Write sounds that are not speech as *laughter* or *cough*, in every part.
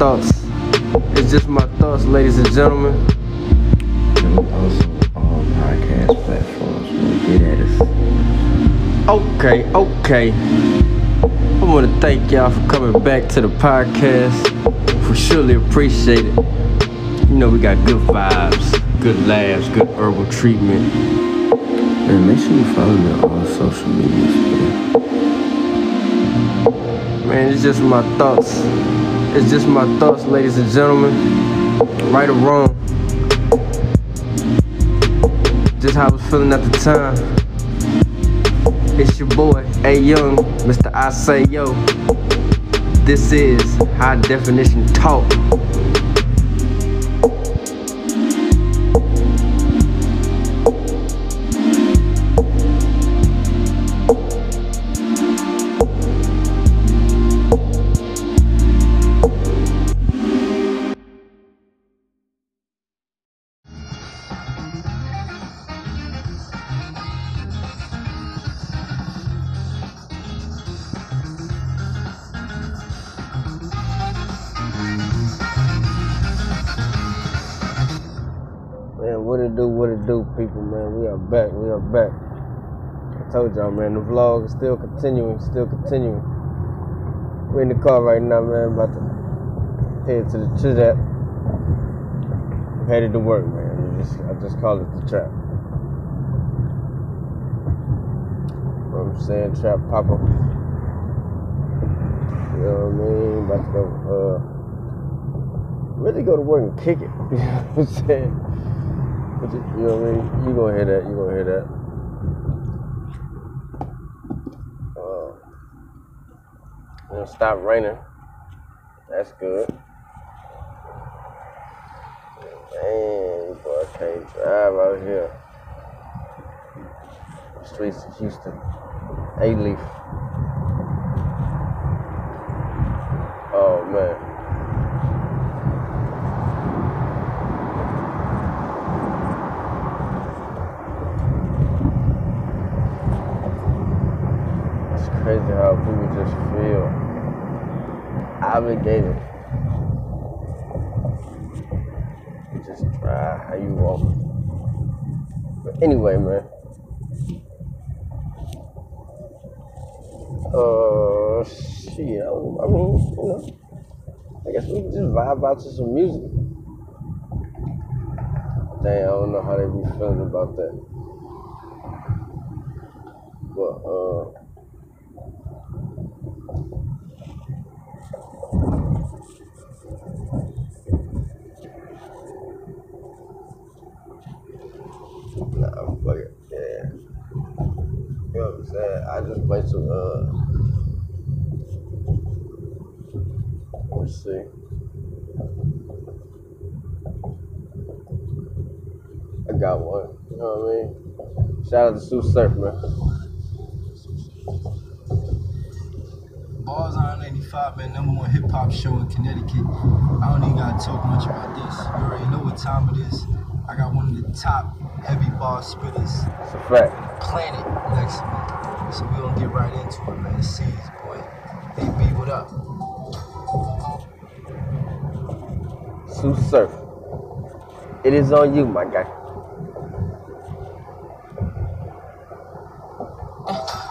it's just my thoughts. It's just my thoughts, ladies and gentlemen. And we also on podcast platforms. Get at us. Okay, okay. I want to thank y'all for coming back to the podcast. We surely appreciate it. You know, we got good vibes, good laughs, good herbal treatment. And make sure you follow me on all social medias, man. Man, it's just my thoughts. It's just my thoughts, ladies and gentlemen. Right or wrong. Just how I was feeling at the time. It's your boy, A Young, Mr. I Say Yo. This is High Definition Talk. Told y'all, man, the vlog is still continuing, still continuing. We're in the car right now, man, about to head to the trap. Headed to work, man. I just, I just call it the trap. What I'm saying? Trap Papa. You know what I mean? About to go, uh, really go to work and kick it. *laughs* You know what I'm saying? You, you know what I mean? You gonna hear that? You gonna hear that? Uh, it'll stop raining. That's good. Man, boy, I can't drive out here. Streets of Houston. A leaf. Oh man. It's crazy how people just feel obligated to just try how you walk. But anyway, man. Uh, shit. I I mean, you know, I guess we can just vibe out to some music. Dang, I don't know how they be feeling about that. But uh. Nah, fuck it. Yeah. You know what I'm saying? I just play some, uh, let's see. I got one. You know what I mean? Shout out to Sue Surf, man. Bars on 95, man, number one hip hop show in Connecticut. I don't even gotta talk much about this. You already know what time it is. I got one of the top heavy bar spitters It's a fact. planet next to me. So we're gonna get right into it, man. Seas, boy. AB, what up? Sue Surf. It is on you, my guy.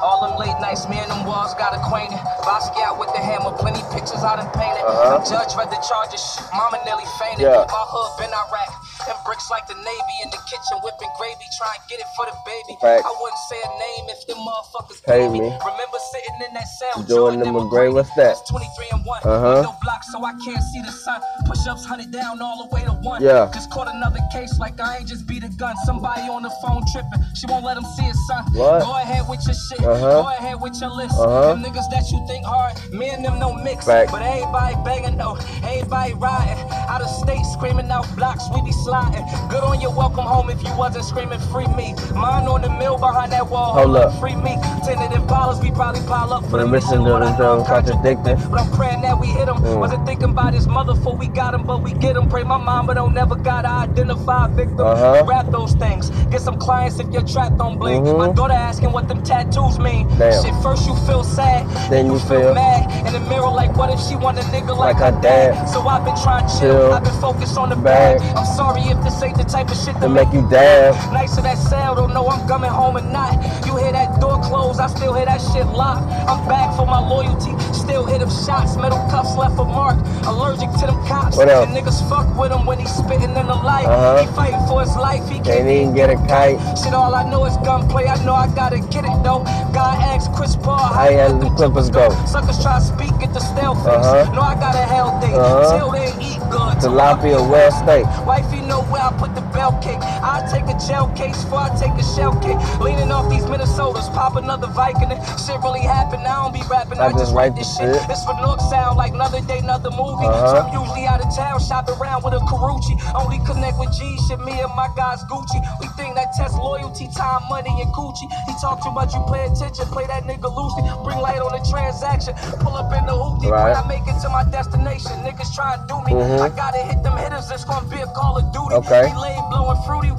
All them late nights, me and them walls got acquainted. Basquiat with the hammer, plenty pictures I done painted. Uh-huh. Judge read the charges, shit, mama nearly fainted. Yeah. My hood been Iraq, and bricks like the Navy in the kitchen, whipping gravy, try and get it for the baby. Facts. I wouldn't say a name if them motherfuckers Pay me. me. Remember sitting in that cell, Jordan and McGray, what's that? That's 23 and 1. Uh-huh. No block, so I can't see the sun. Push ups, hunted down all the way to one. Yeah. Just caught another case like I ain't just beat a gun. Somebody on the phone tripping. She won't let him see his son. What? Go ahead with your shit. Uh-huh. Go ahead with your list. Uh-huh. Them niggas that you think hard, me and them no mix. Facts. But everybody begging though, everybody riding. Out of state, screaming out blocks, we be sliding. Good on your welcome home if you wasn't screaming free me. Mine on the mill behind that wall. Hold up. Free me. Tinted Impalas, we probably pile up for The the mission mission. But doesn't know I'm contradicting. But I'm praying that we hit him. Mm. Wasn't thinking about his mother before we got him, but we get him. Pray my mom, but don't never gotta identify a victim. Uh-huh. Those things. Get some clients if you're trapped on bling. Mhm. My daughter asking what them tattoos mean. Damn. Shit, first you feel sad, Then you feel- mad. In the mirror, like what if she want a nigga like, Like her her dad? dad. So I've been trying to Chill. chill. I've been focused on the bag. Bag. I'm sorry if this ain't the type of shit that make you dab. Nice of that sound, don't know I'm coming home or not. You hear that door close, I still hear that shit locked. I'm back for my loyalty, still hit them shots. Metal cuffs left a mark. Allergic to them cops. What else? And niggas fuck with him when he's spitting in the light. Uh-huh. He fighting for his life, he Can't even get a kite. Shit, all I know is gunplay. I know I gotta get it though. God asked Chris Paul How you let them Clippers go? Suckers try to speak at the stale face. Uh-huh. No, I got a hell day, Uh-huh. Till they eat good. Tilapia well steak. Wifey know where I put the bell cake. I take a gel case before I take a shell cake. Leaning off these Minnesotas, pop another Viking. Shit really happened. I don't be rapping. I I, just write this shit. shit. It's for Nook sound like another day, another movie. Uh-huh. So I'm usually out of town, shopping around with a Karuchi. Only connect with G shit. Me and my guys Gucci. We think that test loyalty, time, money, and Gucci. He talk too much, you pay attention. Play that nigga loosely. Bring light on the transaction. Pull up in the hoopty. Right. When I make it to my destination, niggas try to do me. Mhm. I gotta hit them hitters. It's gonna be a Call of Duty. Okay. We lay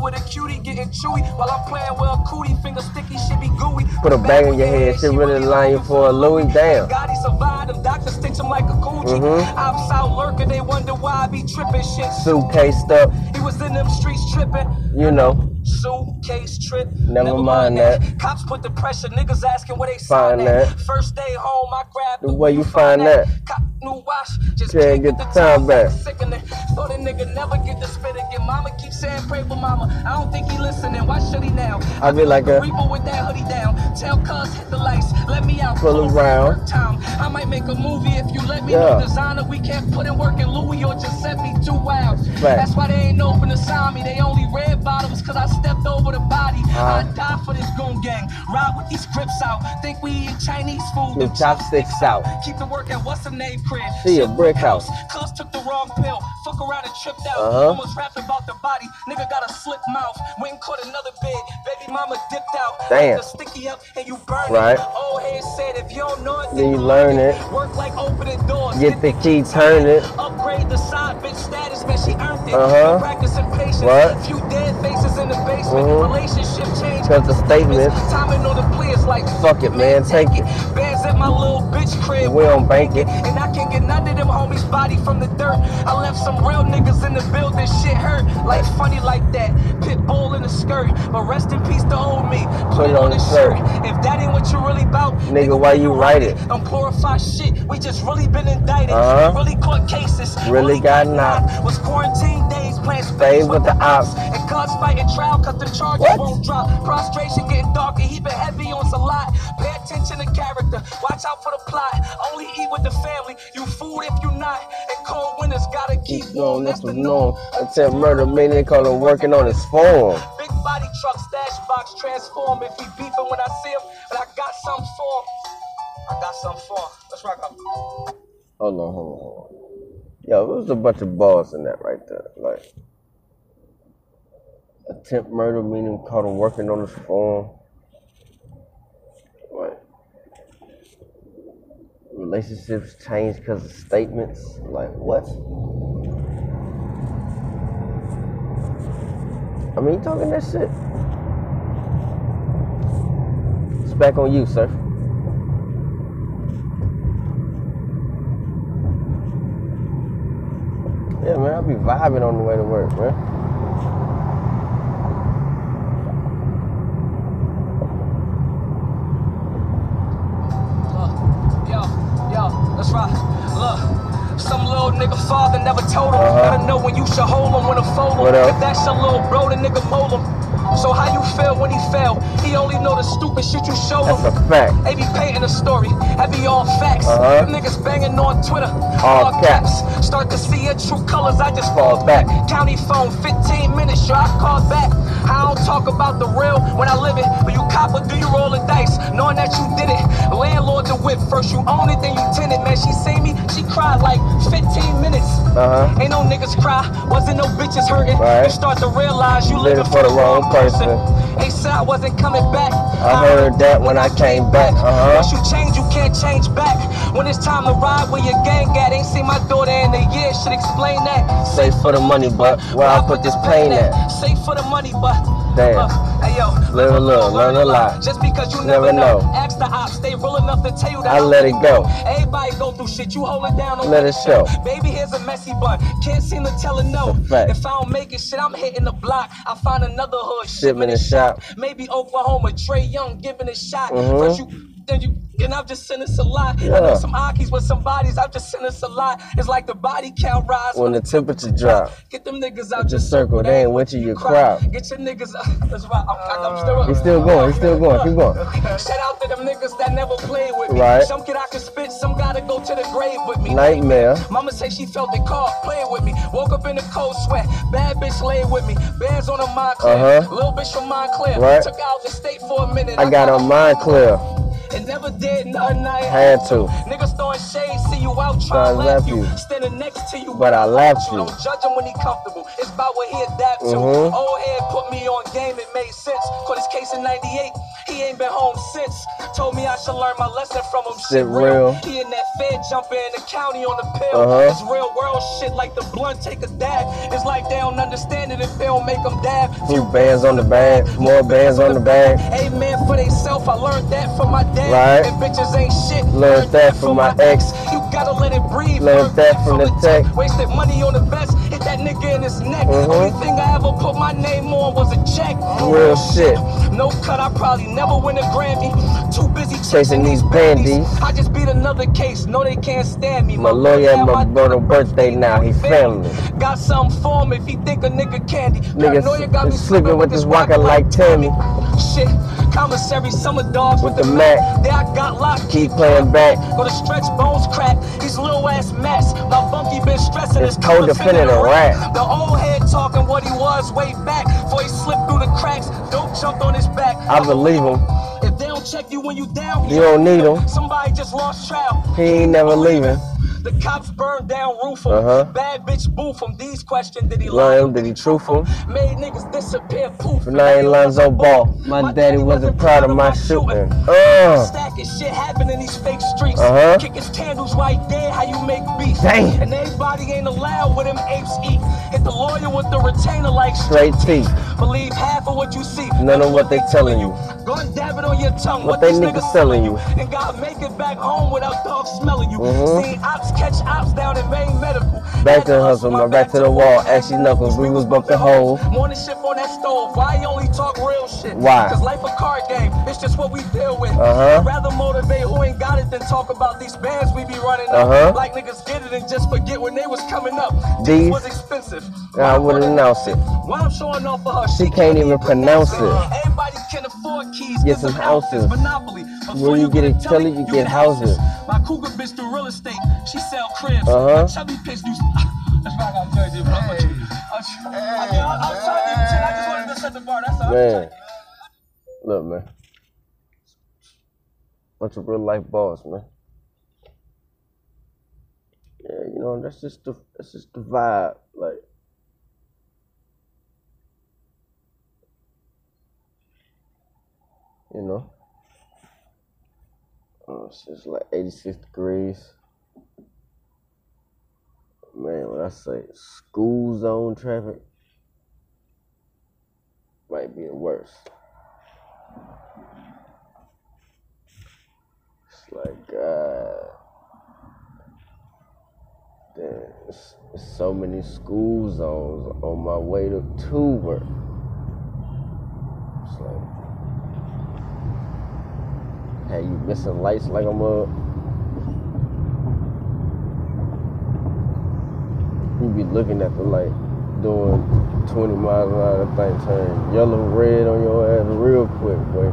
with a cutie, getting chewy. While I'm with a cootie, finger sticky, shit be gooey. Put a bag in your head, shit really line you for a Louis. Damn. God, he survived. Them doctors stitch him like a coochie. Mhm. I'm South lurking, they wonder why I be tripping shit. Suitcase stuff. He was in them streets tripping. You know. Suitcase trip. Never mind that. Cops put the pressure. Niggas asking where they Find that. First day home, I grabbed The way you find that. Cop new watch. Just Can't can't get get the time back. Sickening. Thought a nigga never get to spit again. Mama keep saying pray for mama. I don't think he listening. Why should he now? I be like a- Reaper with that hoodie down. Tell cuz hit the lights. Let me out. Pull around. Time. I might make a movie if you let me Yeah. know designer. We can't put in work in Louis or Giuseppe. Too wild. Fact. That's why they ain't open to sign me. They only red bottoms cause I stepped over the body. Uh-huh. I die for this goon gang. Ride with these crips out. Think we eat Chinese food. With them chopsticks out. Keep the work at what's the name crib. See a brick house. Cuz took the wrong pill. Fuck around and tripped out. Uh-huh. Almost about the body. Nigga got a slip mouth. Went and caught another. Baby mama dipped out. Damn. Like sticky up and you burn Right. it. Old head said if you don't know it, Then you learn it. Work like opening doors. Get the key, turn it. Upgrade the side bitch status, man. She earned it. Uh-huh. Practicing patience. What? Few dead faces in the basement. Mhm. Relationship change. Cause the statements. Timing on the is like Fuck it, man, take it. At my little bitch crib. We don't bank it. And I can't get none of them homies' body from the dirt. I left some real niggas in the building. Shit hurt. Like funny like that. Pit bull in the skirt. But rest in peace to old me. Put, it on the shirt. If that ain't what you really bout, Nigga, why you write it? Don't glorify shit. We just really been indicted. Uh-huh. Really caught cases. Really got knocked. Was quarantine days playing Spades spades with the ops. And cuz fighting trial cause the charges What? won't drop. Prostration getting darker. He been heavy on a lot. Attention to character. Watch out for the plot. Only eat with the family. You food if you not. And cold winters gotta keep warm. going, That's the norm. Attempt murder, call him working on his form. Big body truck, stash box, transform. If he beefing when I see him, but I got something for him. I got something for him. Let's rock up. Hold on, hold on, hold on. Yo, it was a bunch of balls in that right there. Like, attempt murder, meaning caught him working on his form. Relationships change because of statements. Like, what? I mean, you talking that shit. It's back on you, sir. Yeah, man, I'll be vibing on the way to work, man. Little nigga father never told him. Uh-huh. Gotta know when you should hold him, when to fold him. If that's your little bro, the nigga mold him. So how you feel when he fell? He only know the stupid shit you showed him. That's a fact. They be painting a story, that be all facts. Uh-huh. Them niggas banging on Twitter, All caps. Start to see your true colors, I just Fall back. County phone, 15 minutes, sure I call back. I don't talk about the real when I live it, but you cop or do you roll the dice, knowing that you did it. Landlord the whip first. You own it, then you tinted, man. She see me, she cried like 15 minutes. Uh huh. Ain't no niggas cry, wasn't no bitches hurting. Right. You start to realize you Living for the wrong person. Person. Ain't said I wasn't coming back. I heard that when I came back. Uh Once you change, you can't change back. When it's time to ride where your gang at, ain't seen my daughter in a year. Should explain that. Safe for the money, but where I put this pain at. Safe for the money, but Damn. hey yo, Live a little, learn a lot. Just because you Never never, know. know. ask the ops. They real enough to tell you that I let it go. Everybody go through shit. You hold it down. don't Let it show. Baby, here's a messy bun. Can't seem to tell her no. Fact. If I don't make it, shit, I'm hitting the block. I find another hood. Shipment and shop. Maybe Oklahoma, Trae Young giving a shot. Mhm. But you, then you, and I've just seen this a lot. I know some Akis with some bodies. I've just seen this a lot. It's like the body count rise. When the temperature drop. Get them niggas out Just circle, they ain't with you, you crowd. Get your niggas out. That's right. I'm, I'm still up. He's still going. He's still going. Keep going. Shout out to them niggas that never played with me. Right. Some kid I can spit, some gotta go to the grave with me. Nightmare. Mama say she felt the car playing with me. Woke up in a cold sweat. Bad bitch laid with me. Bands on a Montclair. Uh-huh. Little bitch from Montclair. Right. Took out the state for a minute. I got her mind clear. And never did nothing I Had to. Niggas throwing shade, see you out trying to laugh you. Standing next to you, But I laughed you. Don't judge him when he comfortable. It's about what he adapt to. Mhm. Old head put me on game, it made sense. Caught his case in 98. He ain't been home since. Told me I should learn my lesson from him. Shit real. He in that fed jumping in the county on the pill. Uh-huh. It's real world shit like the blunt take a dab. It's like they don't understand it if they don't make them dab. Few bands on the bag. More bands on the bag. Amen for they self. I learned that from my dad. Right. And bitches ain't shit. Learned that from my ex. You gotta let it breathe. Learned that from the tech. Wasted money on the best. Nigga in his neck. Mhm. Only thing I ever put my name on was a check. Real shit. No cut, I probably never win a Grammy. Too busy Chasing these bandies. I just beat another case. No, they can't stand me. My lawyer at my brother birthday now. He family. Got something for him if he think a nigga candy. Niggas Paranoia got me sleeping with this walker like Tammy. Shit, commissary, summer dogs with, With the the Mac. Mac. There I got locked. Keep playing back. Go to stretch bones crack. These little ass mess. My funky been stressing. It's his codependent a and rap. The old head talking what he was way back. Before he slipped through the cracks. Don't jump on his back. I believe him. If they don't check you when you down, You don't need him. Somebody just lost trial. He ain't never leaving. The cops burned down roof him. Uh-huh. Bad bitch boof him. These questions did he Lie lie? him, did he truthful? Made niggas disappear poof. For nine Lonzo Ball. My daddy wasn't proud of my shooting. Uh. Stacking shit happen in these fake streets. Uh-huh. Kicking candles right there, how you make beef. Damn. And everybody ain't allowed with them apes eat. Hit the lawyer with the retainer like Straight teeth. Believe half of what you see. None of what they telling you. Go and dab it on your tongue. What What, they niggas selling you. And God make it back home without dogs smelling you. Mhm. Seen ops catch ops down in Maine Medical. Back to the hustle, my back to the wall. Ashy knuckles, we was bumping holes. Morning shift on that stove. Why you only talk real shit? Why? Cause life a card game. It's just what we deal with. Uh-huh. I'd rather motivate who ain't got it than talk about these bands we be running up. Uh-huh. Like niggas get it and just forget when they was coming up. These- These was expensive. I wouldn't announce it. Why I'm showing off for her? She can't even pronounce it. Everybody can afford keys. Get some houses. Where you get it, tell it, you get houses. My cougar bitch do real estate. She sell cribs. Uh-huh. My chubby bitch do. *laughs* That's why I got Jersey, but I'm with you. I'm tr- I- I- I'm trying to get 10. I just wanted to set the bar. That's all. Man. Look, man. Bunch of real life balls, man. Yeah, you know, that's just the that's just the vibe. Like you know. Uh, it's just like 86 degrees. Man, when I say school zone traffic, might be the worst. It's like, uh, it's, it's so many school zones on my way to, to work. It's like, hey, you missing lights like I'm up. You be looking at the light, doing 20 miles an hour, that thing turn yellow, red on your ass real quick, boy.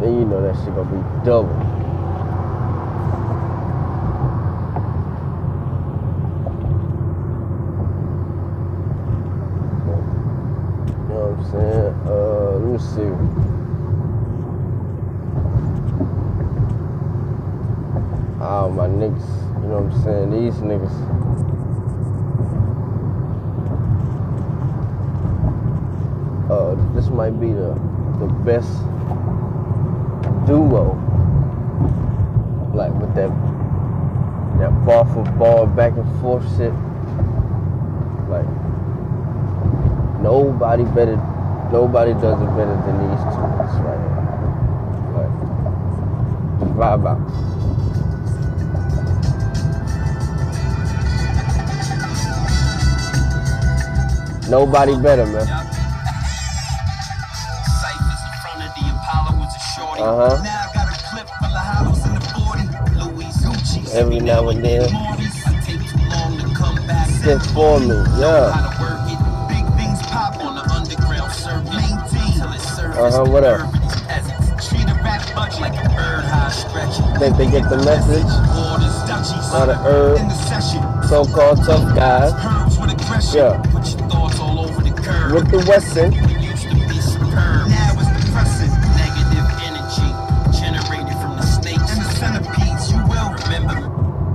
Then you know that shit gonna be double. You know what I'm saying? Uh, let me see. all my niggas. You know what I'm saying? These niggas. Uh, this might be the the best duo. Like with that that ball for ball back and forth shit. Like nobody better nobody does it better than these two right here. Like vibe out. To better, man. Big things pop on the underground circuit. Maintain till it surface. Uh-huh, what up? The nerve of these peasants. Treat a rap budget like a bird high stretching. Think they get the message? Lot of herb. Session. So-called tough guys Herbs with aggression. Yeah. The Wesson.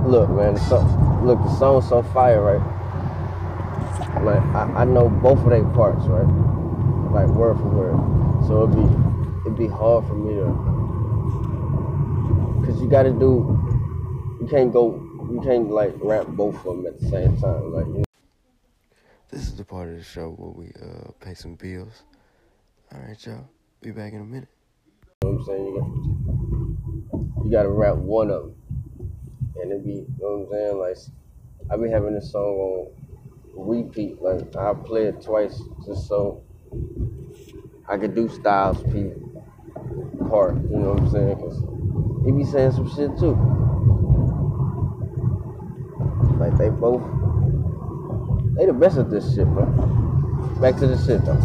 Look, man, the song, look, the song's so fire, right? Like, I, I know both of their parts, right? Like word for word. So it'd be, it'd be hard for me to, cause you gotta do, you can't go, you can't like rap both of them at the same time, like. You This is the part of the show where we uh pay some bills. All right, y'all. Be back in a minute. know what I'm saying? You you gotta rap one of them. And it be, you know what I'm saying? Like, I be having this song on repeat. Like, I play it twice just so I could do Styles P part. You know what I'm saying? Cause he be saying some shit too. Like, they both, they the best at this shit, bro. Back to the shit though.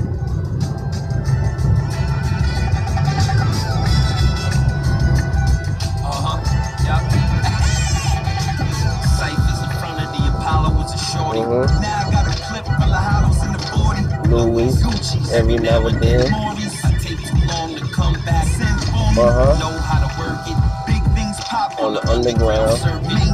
Uh huh. Yep. Cyphers in front of the Apollo was a shorty. Mhm. Now I got a clip full of hollows in the 40. Louis, every now and then. I take too long to come back. Send for me. Uh-huh. Know how to work it. Big things pop On the underground.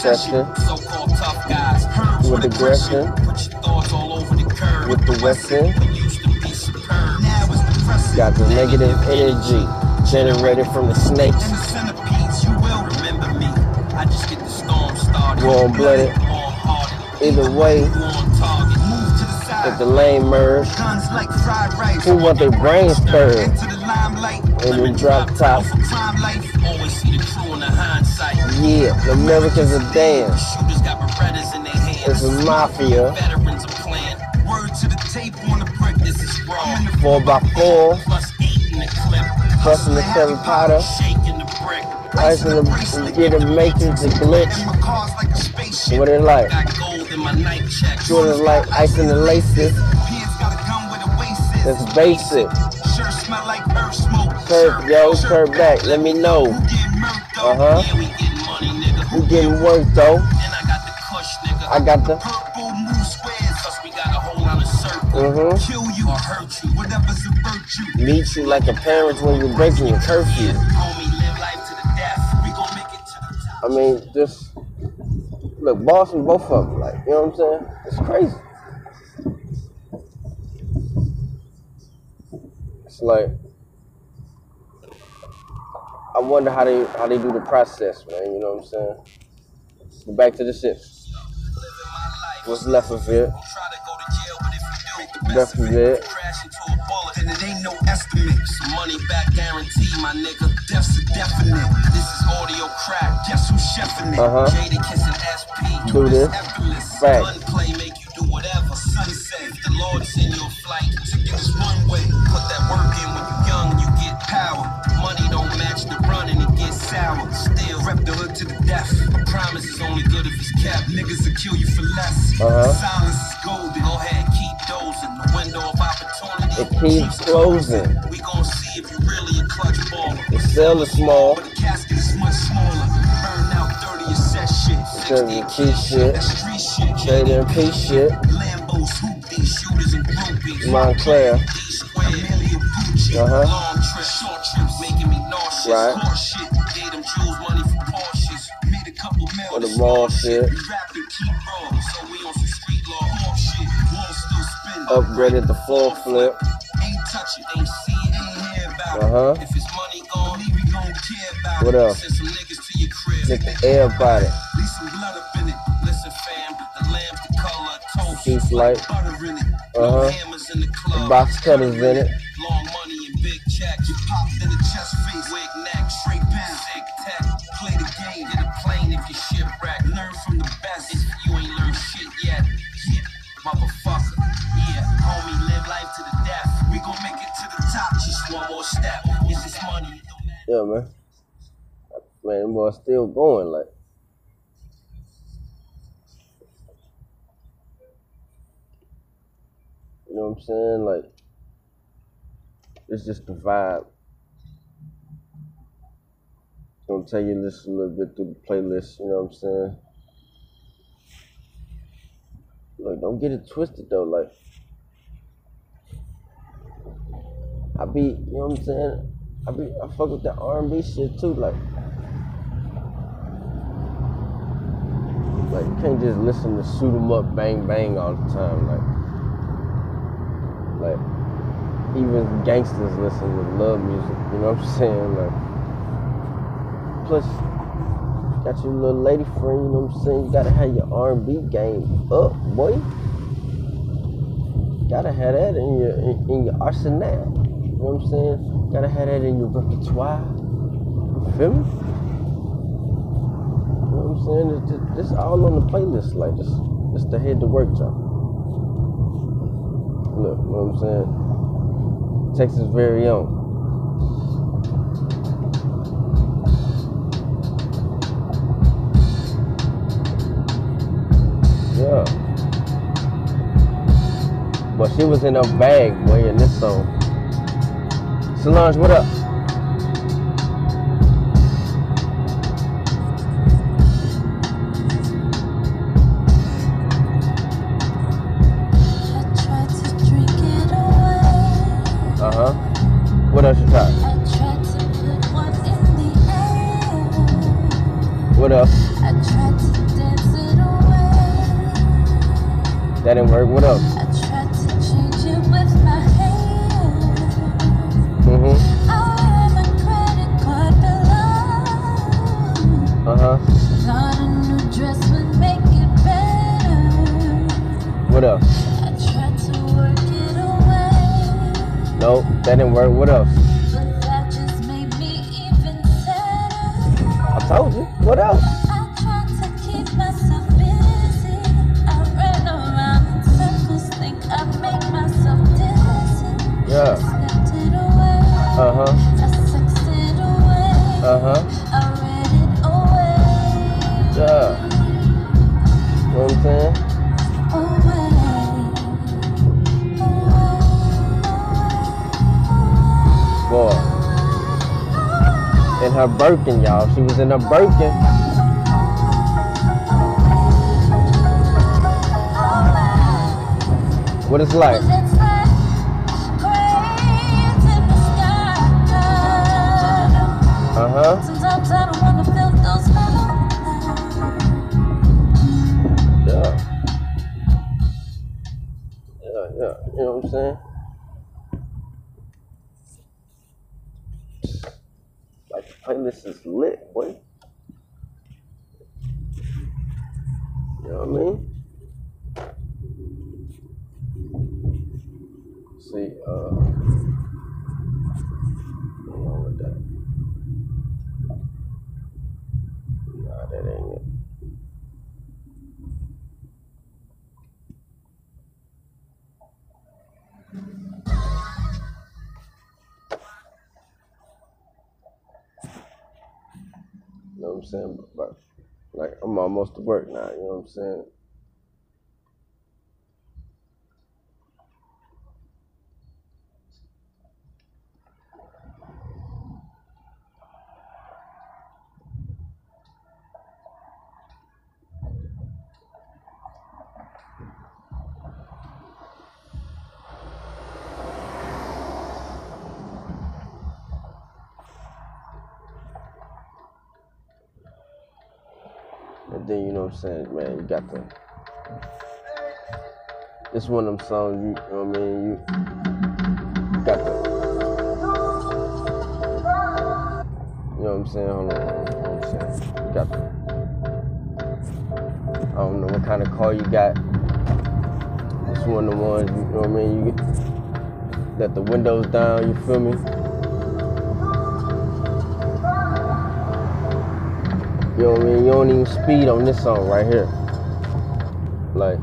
Session. So-called tough guys. Herbs With aggression. Put your thoughts all over the curb. With the Wesson. It used to be superb. Now it's depressing. Got the negative energy generated from the snakes. And the centipedes, you will remember me. I just get the storm started. Warm-blooded. Warm-hearted. Either way, You target. Move to the side. if the lane merge, Guns like fried rice. who want their brains stirred? Into the limelight. And then drop top. For life. Always see the crew in the hindsight. Yeah, the Americans are damn. Shooters got Berettas in their hands. It's a mafia. Veterans are playing. Word to the tape on the brick. This is raw. Four by four, Plus eight in the clip. busting the Harry Potter, Shaking the brick. ice in the get a matrix and glitch. And my car's like a spaceship. What it like? Got gold in my night check. Jordan like ice in the laces. Kids got a gun with a waist is. That's basic. Curb, yo, curb back. Let me know. Though? Uh-huh. We getting work though? And I got the. Mhm. Kill you or hurt you. Whatever's a virtue. Meet you like a parent when you're breaking your curfew. I mean, just look, boss from both of them. Like, you know what I'm saying? It's crazy. It's like I wonder how they how they do the process, man. You know what I'm saying? But back to the shit. What's left of it? Left of it. it. Ain't no estimate. Some money back guarantee, my nigga. Death's a definite. This is audio crack. Guess who's chefing it? Uh-huh. Jada kissing SP. Do this. Gunplay make you do whatever. Sunset. The Lord send you a flight this runway, put that to the death. A promise is only good if it's kept. Niggas will kill you for less. Uh-huh. Silence is golden. Go ahead, keep dozing. The window of opportunity It keeps closing. We gon' see if you really a clutch baller. The cell is small. But the casket is much smaller. Burn out 30 is set shit. Instead of 60 the key shit. That street shit. Jada and P shit. Lambos, hoopty, shooters and groupies. Montclair. Uh-huh. Long trips, short trips, making me nauseous. Right. Still spin. Upgraded the floor flip. Ain't touch it, ain't see it, ain't hear about it. If it's money gone, we gon' care about What it. else? Send some niggas to your crib. Take the air about it. Leave some blood up in it. Listen, fam, the lamb's the color of toast. Beef light. Butter in it. No Uh-huh. hammers in the club. Box cutters in it. Long money and big checks. You popped Yeah, man. Man, boys still going like. You know what I'm saying? Like, it's just the vibe. Gonna tell you this a little bit through the playlist. You know what I'm saying? Look, don't get it twisted though. Like, I be, you know what I'm saying? I be, I fuck with that R&B shit too. Like, like you can't just listen to shoot 'em up, bang bang all the time. Like, like even gangsters listen to love music. You know what I'm *laughs* saying? Like, plus got your little lady friend. You know what I'm saying? You gotta have your R&B game up, boy. Gotta have that in your in, in your arsenal. You know what I'm saying? Gotta have that in your repertoire. You feel me? You know what I'm saying? It's this all on the playlist. Like this, this the head to work job. Look, you know what I'm saying? Texas very own. Yeah. But she was in a bag, boy, in this song. Solange, what up? I tried to drink it away. Uh huh. What else you got? Tried to put one in the air. What else? I tried to dance it away. That didn't work. What else? That didn't work. What else? But that just made me even sadder. I told you. What else? Uh-huh. I tried to keep myself In her Birkin, y'all. She was in her Birkin. What it's like? Uh huh. The playlist is lit, boy. You know what I mean? See, uh, I'm saying? But, like I'm almost to work now, you know what I'm saying? I'm saying, man, you got to it's one of them songs you, you know what I mean, you got to you know what I'm saying? Hold on, I'm saying. You got to I don't know what kind of car you got. It's one of the ones, you know what I mean, you get let the windows down, you feel me? You know what I mean? You don't even speed on this song right here. Like,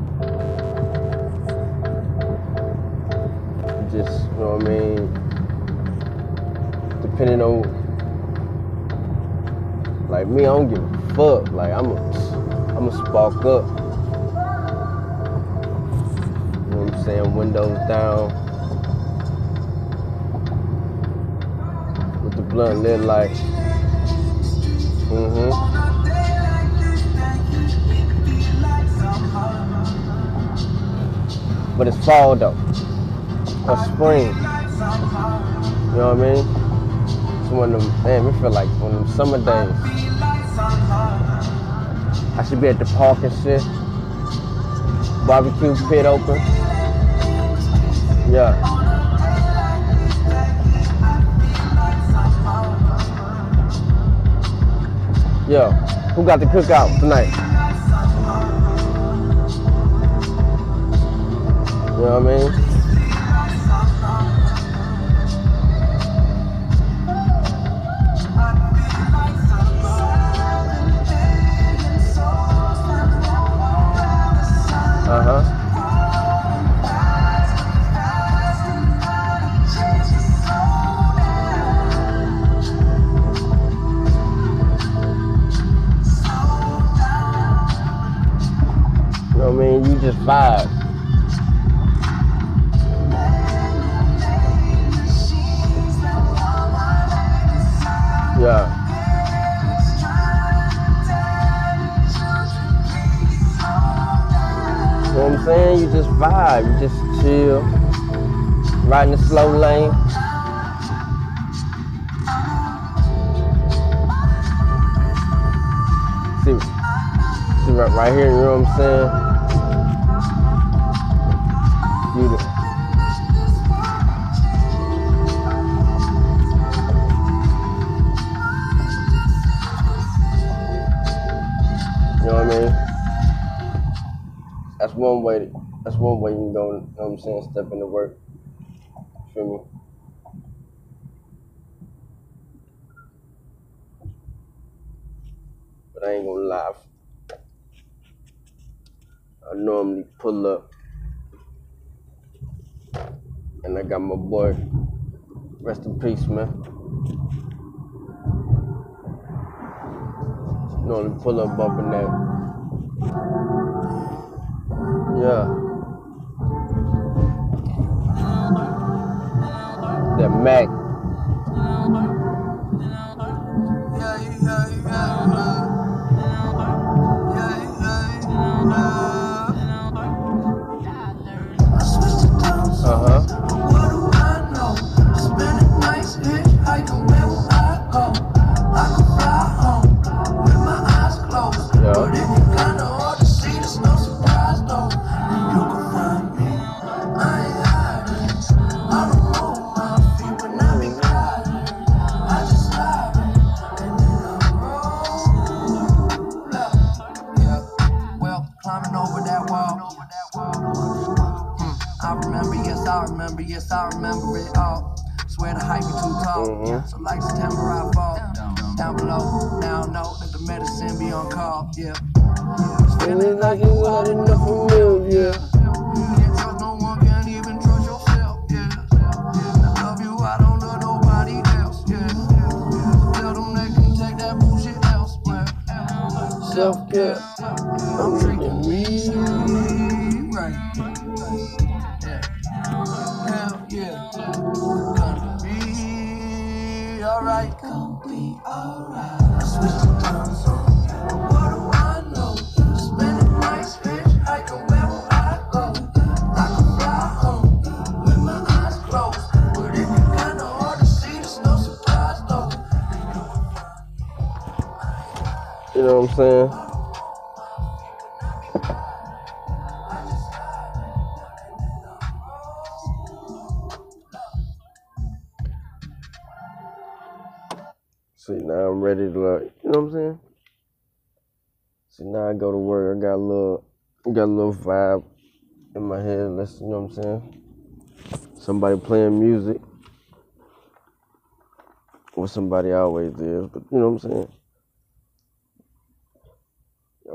just, you know what I mean? Depending on, like me, I don't give a fuck. Like, I'm I'm a spark up. You know what I'm saying? Windows down. With the blunt lit like, But it's fall though. Or spring. You know what I mean? It's one of them, damn, it feel like one of them summer days. I should be at the park and shit. Barbecue pit open. Yeah. Yo, who got the cookout tonight? You know what I mean? Uh huh. Yeah. You know what I'm saying? You just vibe. You just chill. Riding the slow lane. See, see right, right here, you know what I'm saying? One way. That's one way you can go. You know what I'm saying? Step into work. Feel me? But I ain't gonna lie. I normally pull up, and I got my boy. Rest in peace, man. Normally pull up bumping that. Yeah. That Mac. I remember, yes, I remember it all. Swear the hype be too tall. Mhm. So like September, I fall. Down below, now I know that the medicine be on call. Yeah. Feeling like you got enough me, yeah. Now no one Can't trust no You know what I'm saying? See, now I'm ready to like, you know what I'm saying? See, now I go to work. I got a little, got a little vibe in my head. Let's, you know what I'm saying? Somebody playing music. Or somebody always is, but you know what I'm saying?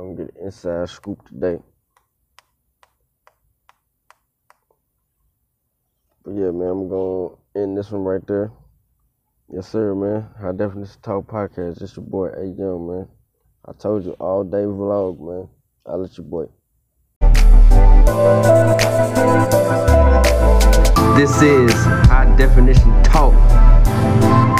I'm gonna get an inside scoop today. But yeah, man, I'm gonna end this one right there. Yes, sir, man. High Definition Talk Podcast. It's your boy A Young, man. I told you all day vlog, man. I'll let your boy. This is High Definition Talk